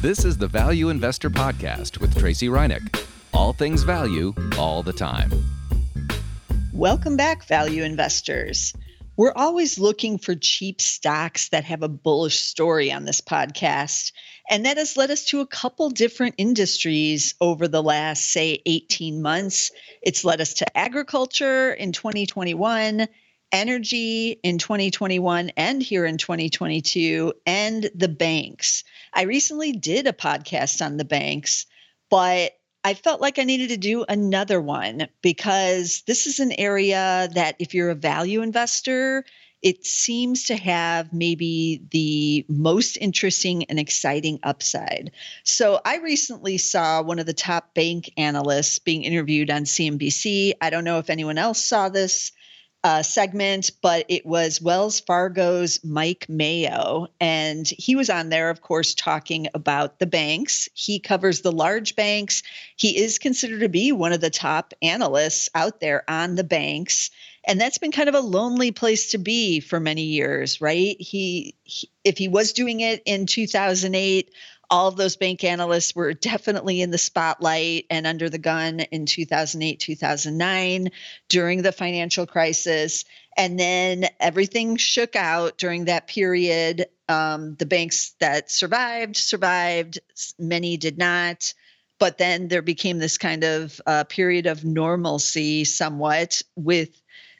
This is the Value Investor Podcast with Tracey Ryniec. All things value, all the time. Welcome back, value investors. We're always looking for cheap stocks that have a bullish story on this podcast. And that has led us to a couple different industries over the last, say, 18 months. It's led us to agriculture in 2021 energy in 2021 and here in 2022, and the banks. I recently did a podcast on the banks, but I felt like I needed to do another one because this is an area that, if you're a value investor, it seems to have maybe the most interesting and exciting upside. So, I recently saw one of the top bank analysts being interviewed on CNBC. I don't know if anyone else saw this uh, segment, but it was Wells Fargo's Mike Mayo. And he was on there, of course, talking about the banks. He covers the large banks. He is considered to be one of the top analysts out there on the banks. And that's been kind of a lonely place to be for many years, right? He, he if he was doing it in 2008, all of those bank analysts were definitely in the spotlight and under the gun in 2008, 2009 during the financial crisis. And then everything shook out during that period. Um, the banks that survived, survived, many did not. But then there became this kind of uh, period of normalcy somewhat with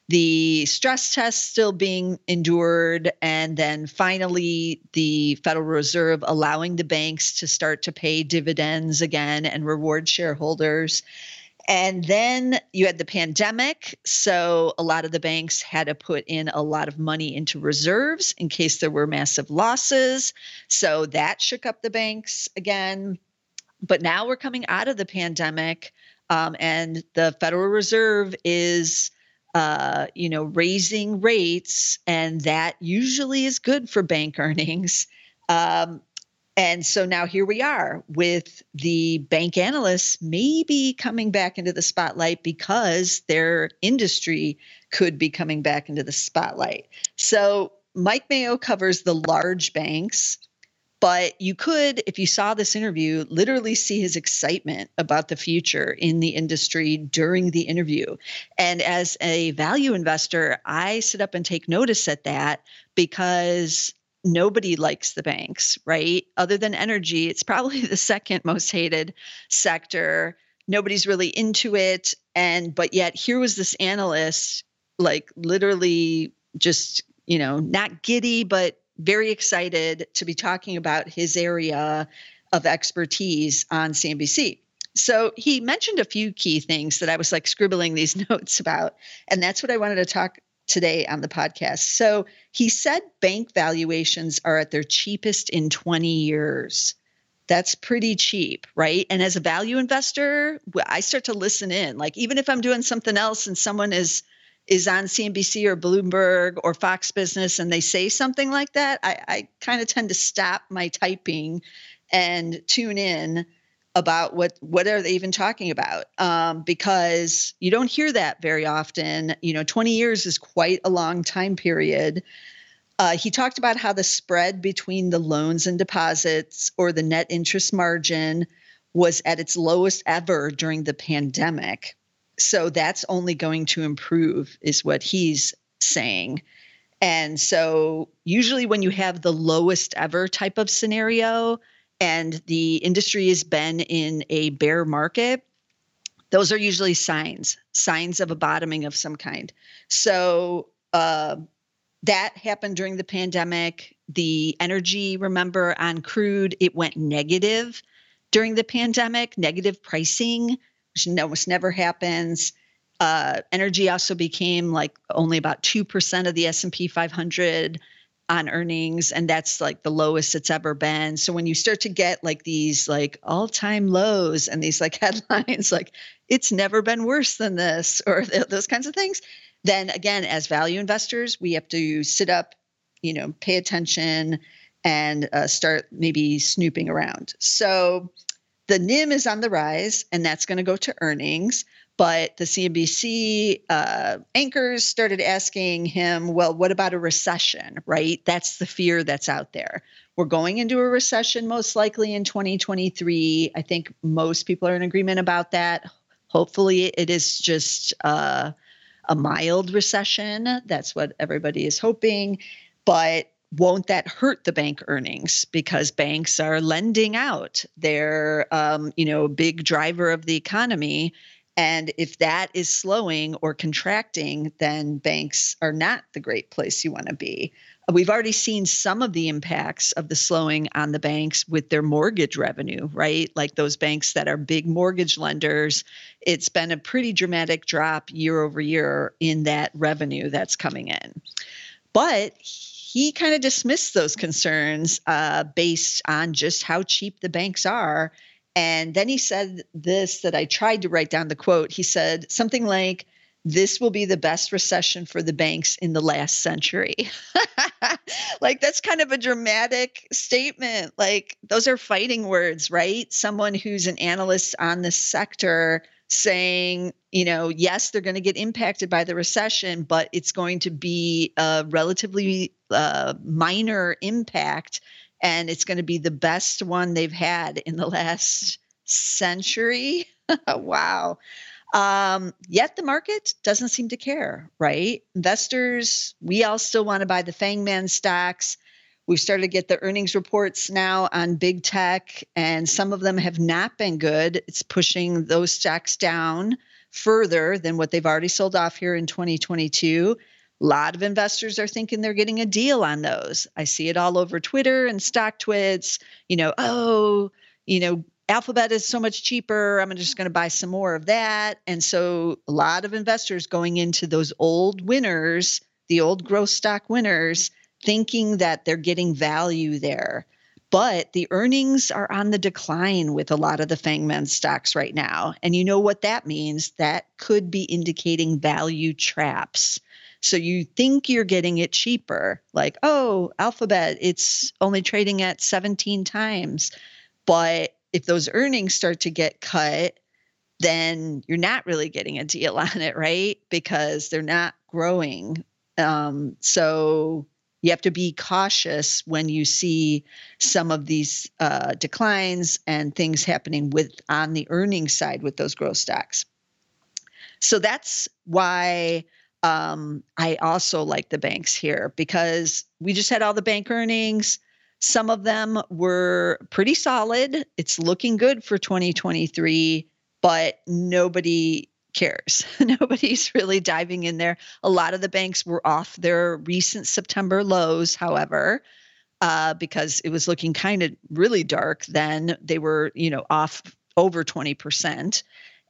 the stress test still being endured, and then finally the Federal Reserve allowing the banks to start to pay dividends again and reward shareholders. And then you had the pandemic. So a lot of the banks had to put in a lot of money into reserves in case there were massive losses. So that shook up the banks again. But now we're coming out of the pandemic, um, and the Federal Reserve is uh, you know, raising rates, and that usually is good for bank earnings. Um, and so now here we are with the bank analysts maybe coming back into the spotlight because their industry could be coming back into the spotlight. So Mike Mayo covers the large banks. But you could, if you saw this interview, literally see his excitement about the future in the industry during the interview. And as a value investor, I sit up and take notice at that because nobody likes the banks, right? Other than energy, it's probably the second most hated sector. Nobody's really into it. And, but yet here was this analyst, like literally just, you know, not giddy, but very excited to be talking about his area of expertise on CNBC. So he mentioned a few key things that I was like scribbling these notes about. And that's what I wanted to talk today on the podcast. So he said bank valuations are at their cheapest in 20 years. That's pretty cheap, right? And as a value investor, I start to listen in. Like, even if I'm doing something else and someone is is on CNBC or Bloomberg or Fox Business and they say something like that, I, I kind of tend to stop my typing and tune in about what what are they even talking about? Um, because you don't hear that very often. You know 20 years is quite a long time period. Uh, he talked about how the spread between the loans and deposits or the net interest margin was at its lowest ever during the pandemic so that's only going to improve, is what he's saying. And so, usually, when you have the lowest ever type of scenario and the industry has been in a bear market, those are usually signs, signs of a bottoming of some kind. So, uh, that happened during the pandemic. The energy, remember, on crude, it went negative during the pandemic, negative pricing almost never happens. Uh, energy also became like only about 2% of the S&P 500 on earnings and that's like the lowest it's ever been so when you start to get like these like all-time lows and these like headlines like it's never been worse than this or th- those kinds of things then again as value investors we have to sit up you know pay attention and uh, start maybe snooping around so the NIM is on the rise, and that's going to go to earnings. But the CNBC uh, anchors started asking him, well, what about a recession, right? That's the fear that's out there. We're going into a recession most likely in 2023. I think most people are in agreement about that. Hopefully, it is just uh, a mild recession. That's what everybody is hoping. But won't that hurt the bank earnings because banks are lending out they're um, you know big driver of the economy and if that is slowing or contracting, then banks are not the great place you want to be. We've already seen some of the impacts of the slowing on the banks with their mortgage revenue, right? Like those banks that are big mortgage lenders. It's been a pretty dramatic drop year over year in that revenue that's coming in. But he kind of dismissed those concerns uh, based on just how cheap the banks are and then he said this that I tried to write down the quote. He said something like, this will be the best recession for the banks in the last century. like, that's kind of a dramatic statement. Like, those are fighting words, right? Someone who's an analyst on the sector saying, you know, yes, they're going to get impacted by the recession, but it's going to be a relatively uh, minor impact and it's going to be the best one they've had in the last century. wow. Um, yet the market doesn't seem to care, right? Investors, we all still want to buy the FANGMAN stocks. We've started to get the earnings reports now on big tech, and some of them have not been good. It's pushing those stocks down further than what they've already sold off here in 2022. A lot of investors are thinking they're getting a deal on those. I see it all over Twitter and StockTwits. You know, oh, you know, Alphabet is so much cheaper. I'm just going to buy some more of that. And so a lot of investors going into those old winners, the old growth stock winners, thinking that they're getting value there. But the earnings are on the decline with a lot of the FANGMAN stocks right now. And you know what that means? That could be indicating value traps. So you think you're getting it cheaper, like, oh, Alphabet, it's only trading at 17 times. But if those earnings start to get cut, then you're not really getting a deal on it, right? Because they're not growing. Um, so you have to be cautious when you see some of these uh, declines and things happening with on the earnings side with those growth stocks. So that's why um, I also like the banks here because we just had all the bank earnings. Some of them were pretty solid. It's looking good for 2023, but nobody cares. Nobody's really diving in there. A lot of the banks were off their recent September lows, however, uh, because it was looking kind of really dark then. They were, you know, off over 20%.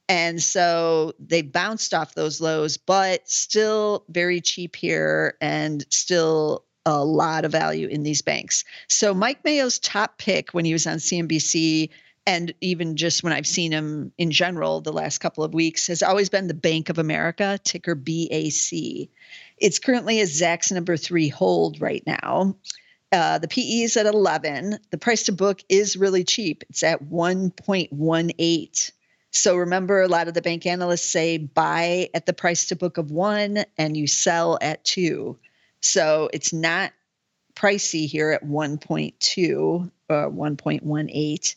And so they bounced off those lows, but still very cheap here and still a lot of value in these banks. So Mike Mayo's top pick when he was on CNBC and even just when I've seen him in general the last couple of weeks has always been the Bank of America, ticker BAC. It's currently a Zacks number three hold right now. Uh, the PE is at 11. The price to book is really cheap. It's at 1.18. So remember, a lot of the bank analysts say buy at the price to book of one and you sell at two. So it's not pricey here at 1.2 or 1.18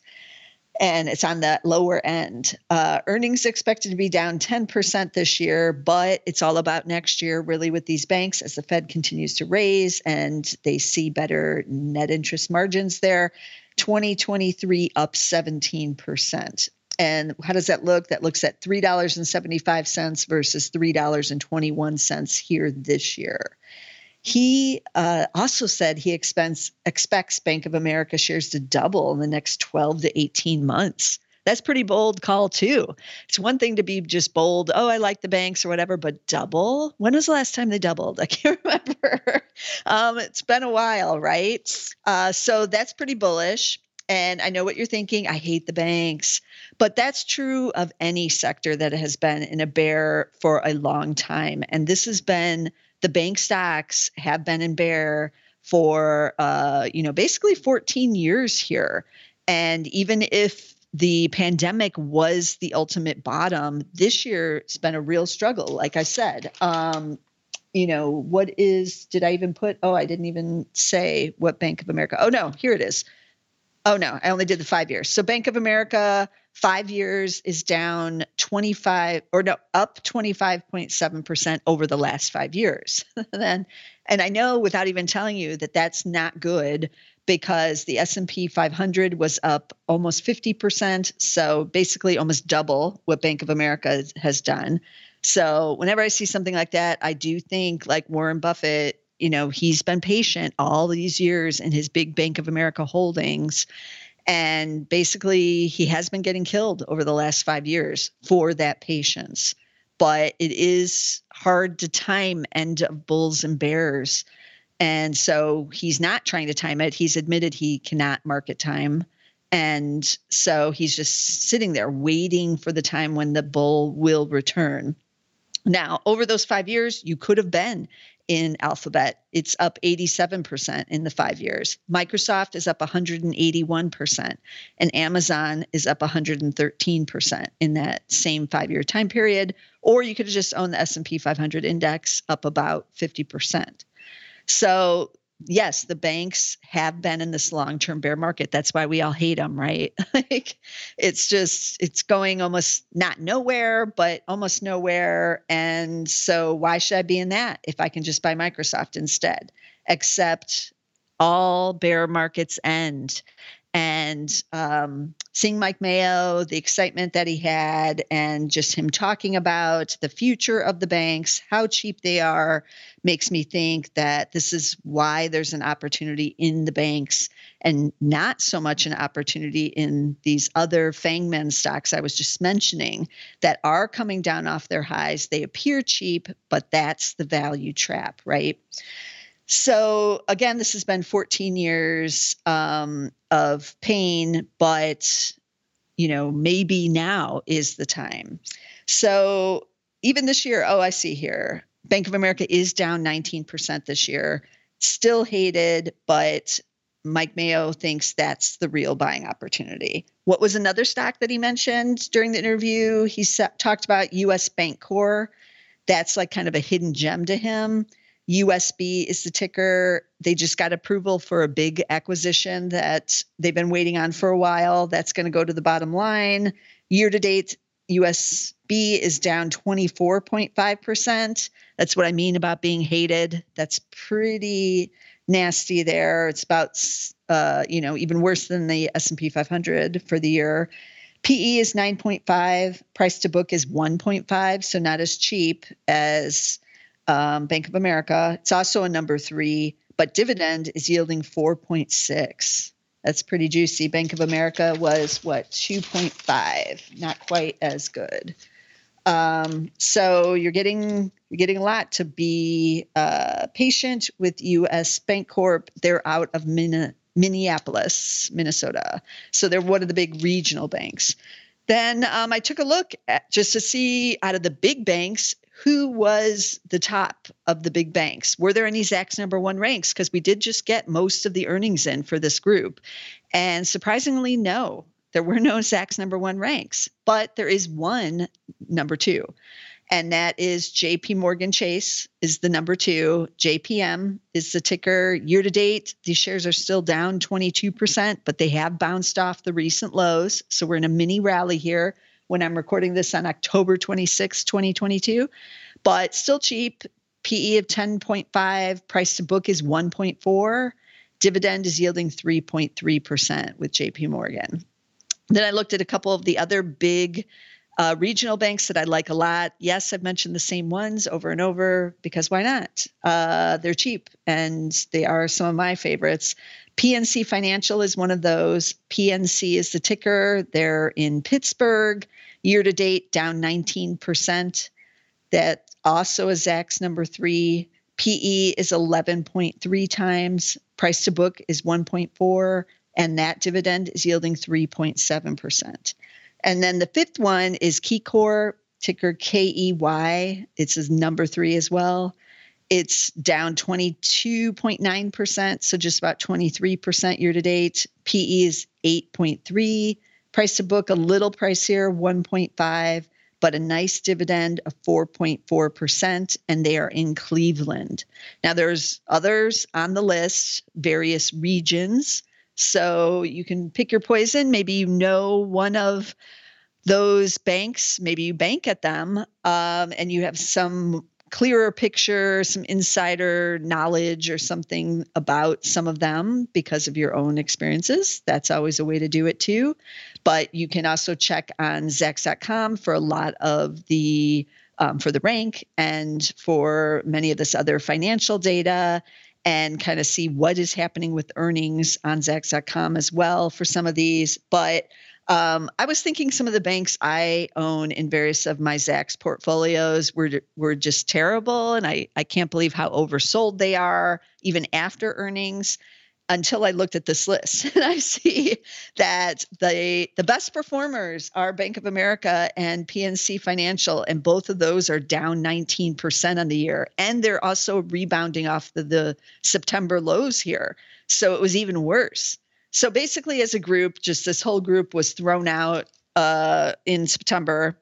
and it's on that lower end. Uh, earnings expected to be down 10% this year, but it's all about next year, really, with these banks as the Fed continues to raise and they see better net interest margins there. 2023 up 17%. And how does that look? That looks at $3.75 versus $3.21 here this year. He uh, also said he expects, expects Bank of America shares to double in the next 12 to 18 months. That's pretty bold call too. It's one thing to be just bold, oh, I like the banks or whatever, but double? When was the last time they doubled? I can't remember. um, it's been a while, right? Uh, so that's pretty bullish. And I know what you're thinking. I hate the banks. But that's true of any sector that has been in a bear for a long time. And this has been the bank stocks have been in bear for, uh, you know, basically 14 years here. And even if the pandemic was the ultimate bottom. This year it's been a real struggle, like I said. Um, you know, what is, did I even put, oh, I didn't even say what Bank of America, oh no, here it is. Oh no, I only did the five years. So Bank of America, five years is down 25 or no, up 25.7% over the last five years. then, and I know without even telling you that that's not good because the S&P 500 was up almost 50%, so basically almost double what Bank of America has done. So whenever I see something like that, I do think like Warren Buffett, you know, he's been patient all these years in his big Bank of America holdings. And basically, he has been getting killed over the last five years for that patience. But it is hard to time end of bulls and bears. And so he's not trying to time it. He's admitted he cannot market time. And so he's just sitting there waiting for the time when the bull will return. Now, over those five years, you could have been in Alphabet. It's up 87% in the five years. Microsoft is up 181%, and Amazon is up 113% in that same five-year time period. Or you could have just owned the S&P 500 index, up about 50%. So yes, the banks have been in this long-term bear market. That's why we all hate them, right? like it's just it's going almost not nowhere, but almost nowhere. And so why should I be in that if I can just buy Microsoft instead? Except all bear markets end and um, seeing Mike Mayo, the excitement that he had, and just him talking about the future of the banks, how cheap they are, makes me think that this is why there's an opportunity in the banks and not so much an opportunity in these other FANGMAN stocks I was just mentioning that are coming down off their highs. They appear cheap, but that's the value trap, right? So again, this has been 14 years um, of pain, but you know maybe now is the time. So even this year, oh, I see here, Bank of America is down 19% this year. Still hated, but Mike Mayo thinks that's the real buying opportunity. What was another stock that he mentioned during the interview? He sa- talked about US Bancorp. That's like kind of a hidden gem to him. USB is the ticker. They just got approval for a big acquisition that they've been waiting on for a while. That's going to go to the bottom line. Year to date, USB is down 24.5%. That's what I mean about being hated. That's pretty nasty there. It's about uh, you know, even worse than the S&P 500 for the year. PE is 9.5, price to book is 1.5, so not as cheap as um, Bank of America. It's also a number three, but dividend is yielding 4.6. That's pretty juicy. Bank of America was what 2.5, not quite as good. Um, so you're getting you're getting a lot to be uh, patient with U.S. Bancorp. They're out of Min- Minneapolis, Minnesota. So they're one of the big regional banks. Then um, I took a look at just to see out of the big banks who was the top of the big banks? Were there any Zacks number one ranks? Because we did just get most of the earnings in for this group. And surprisingly, no, there were no Zacks number one ranks, but there is one number two. And that is JP Morgan Chase is the number two. JPM is the ticker. Year to date, these shares are still down 22%, but they have bounced off the recent lows. So we're in a mini rally here when I'm recording this on October 26, 2022, but still cheap. PE of 10.5, price to book is 1.4, dividend is yielding 3.3% with JP Morgan. Then I looked at a couple of the other big uh, regional banks that I like a lot. Yes, I've mentioned the same ones over and over because why not? Uh, they're cheap and they are some of my favorites. PNC Financial is one of those. PNC is the ticker. They're in Pittsburgh. Year to date, down 19%. That also is Zacks number three. PE is 11.3 times. Price to book is 1.4. And that dividend is yielding 3.7%. And then the fifth one is KeyCorp, ticker KEY. It's number three as well. It's down 22.9%, so just about 23% year to date. PE is 8.3 Price to book a little pricier, 1.5, but a nice dividend of 4.4%, and they are in Cleveland. Now, there's others on the list, various regions. So you can pick your poison. Maybe you know one of those banks, maybe you bank at them, um, and you have some clearer picture, some insider knowledge or something about some of them because of your own experiences. That's always a way to do it too. But you can also check on Zacks.com for a lot of the um, for the rank and for many of this other financial data and kind of see what is happening with earnings on Zacks.com as well for some of these. But um, I was thinking some of the banks I own in various of my Zacks portfolios were were just terrible, and I I can't believe how oversold they are even after earnings. Until I looked at this list, and I see that the the best performers are Bank of America and PNC Financial, and both of those are down 19% on the year, and they're also rebounding off the, the September lows here. So it was even worse. So basically, as a group, just this whole group was thrown out uh, in September,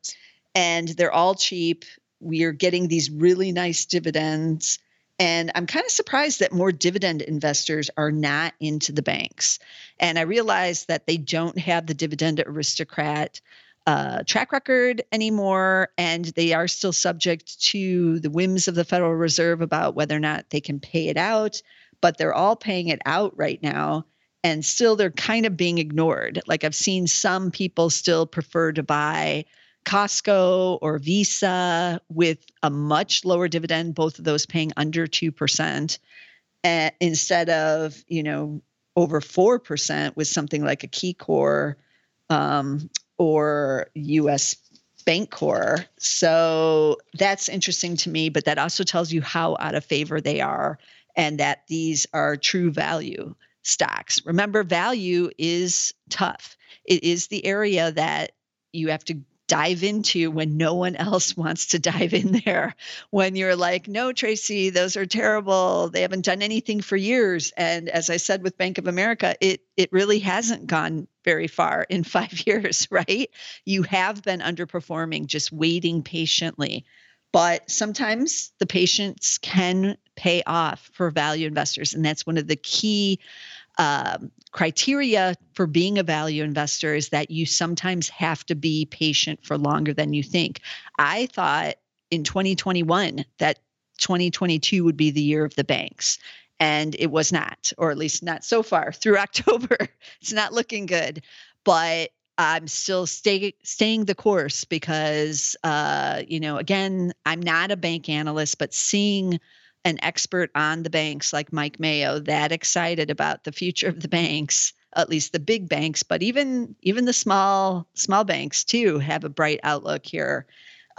and they're all cheap. We are getting these really nice dividends. And I'm kind of surprised that more dividend investors are not into the banks. And I realize that they don't have the dividend aristocrat uh, track record anymore, and they are still subject to the whims of the Federal Reserve about whether or not they can pay it out. But they're all paying it out right now and still they're kind of being ignored. Like I've seen some people still prefer to buy Costco or Visa with a much lower dividend, both of those paying under 2%, uh, instead of, you know, over 4% with something like a KeyCorp um, or US Bancorp. So that's interesting to me, but that also tells you how out of favor they are and that these are true value stocks. Remember, value is tough. It is the area that you have to dive into when no one else wants to dive in there. When you're like, no, Tracey, those are terrible. They haven't done anything for years. And as I said with Bank of America, it it really hasn't gone very far in five years, right? You have been underperforming, just waiting patiently. But sometimes the patience can pay off for value investors. And that's one of the key um, criteria for being a value investor is that you sometimes have to be patient for longer than you think. I thought in 2021 that 2022 would be the year of the banks. And it was not, or at least not so far through October. it's not looking good. But I'm still stay, staying the course because, uh, you know, again, I'm not a bank analyst, but seeing an expert on the banks like Mike Mayo that excited about the future of the banks, at least the big banks, but even even the small small banks too have a bright outlook here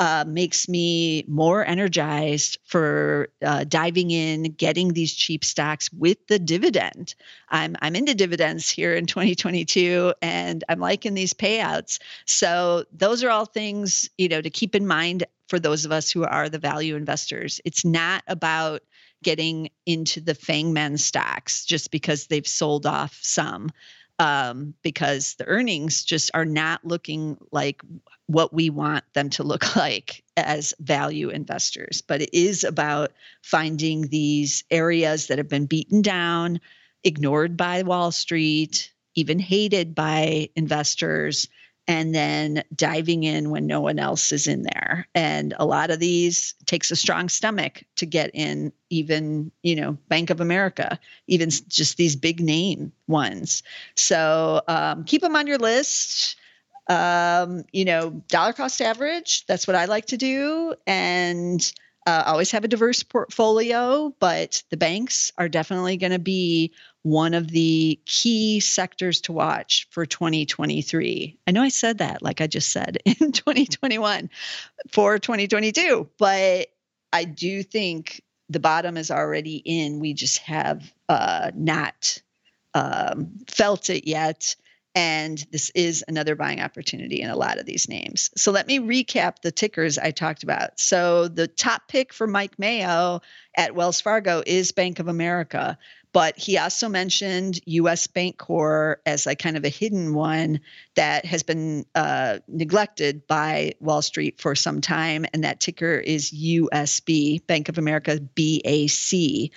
uh, makes me more energized for uh, diving in, getting these cheap stocks with the dividend. I'm I'm into dividends here in 2022, and I'm liking these payouts. So those are all things you know to keep in mind for those of us who are the value investors. It's not about getting into the FANGMAN stocks just because they've sold off some um, because the earnings just are not looking like what we want them to look like as value investors. But it is about finding these areas that have been beaten down, ignored by Wall Street, even hated by investors, and then diving in when no one else is in there. And a lot of these takes a strong stomach to get in, even, you know, Bank of America, even just these big name ones. So um, keep them on your list. Um, you know, dollar cost average, that's what I like to do. And uh, always have a diverse portfolio, but the banks are definitely going to be one of the key sectors to watch for 2023. I know I said that like I just said in 2021 for 2022, but I do think the bottom is already in. We just have uh, not um, felt it yet. And this is another buying opportunity in a lot of these names. So let me recap the tickers I talked about. So the top pick for Mike Mayo at Wells Fargo is Bank of America, but he also mentioned US Bancorp as like kind of a hidden one that has been uh, neglected by Wall Street for some time. And that ticker is USB, Bank of America BAC.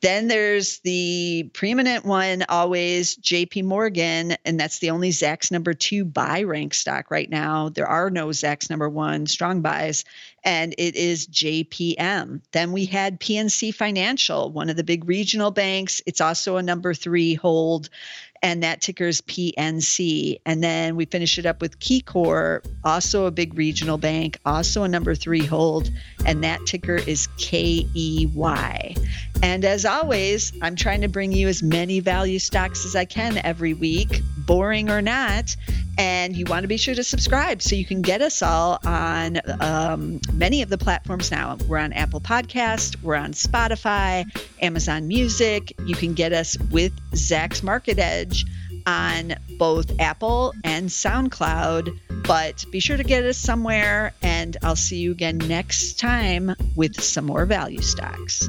Then there's the preeminent one, always JP Morgan, and that's the only Zacks number two buy rank stock right now. There are no Zacks number one strong buys, and it is JPM. Then we had PNC Financial, one of the big regional banks. It's also a number three hold and that ticker is PNC. And then we finish it up with KeyCorp, also a big regional bank, also a number three hold, and that ticker is KEY. And as always, I'm trying to bring you as many value stocks as I can every week, boring or not. And you want to be sure to subscribe so you can get us all on um, many of the platforms now. We're on Apple Podcast, we're on Spotify, Amazon Music. You can get us with Zacks Market Edge on both Apple and SoundCloud. But be sure to get us somewhere, and I'll see you again next time with some more value stocks.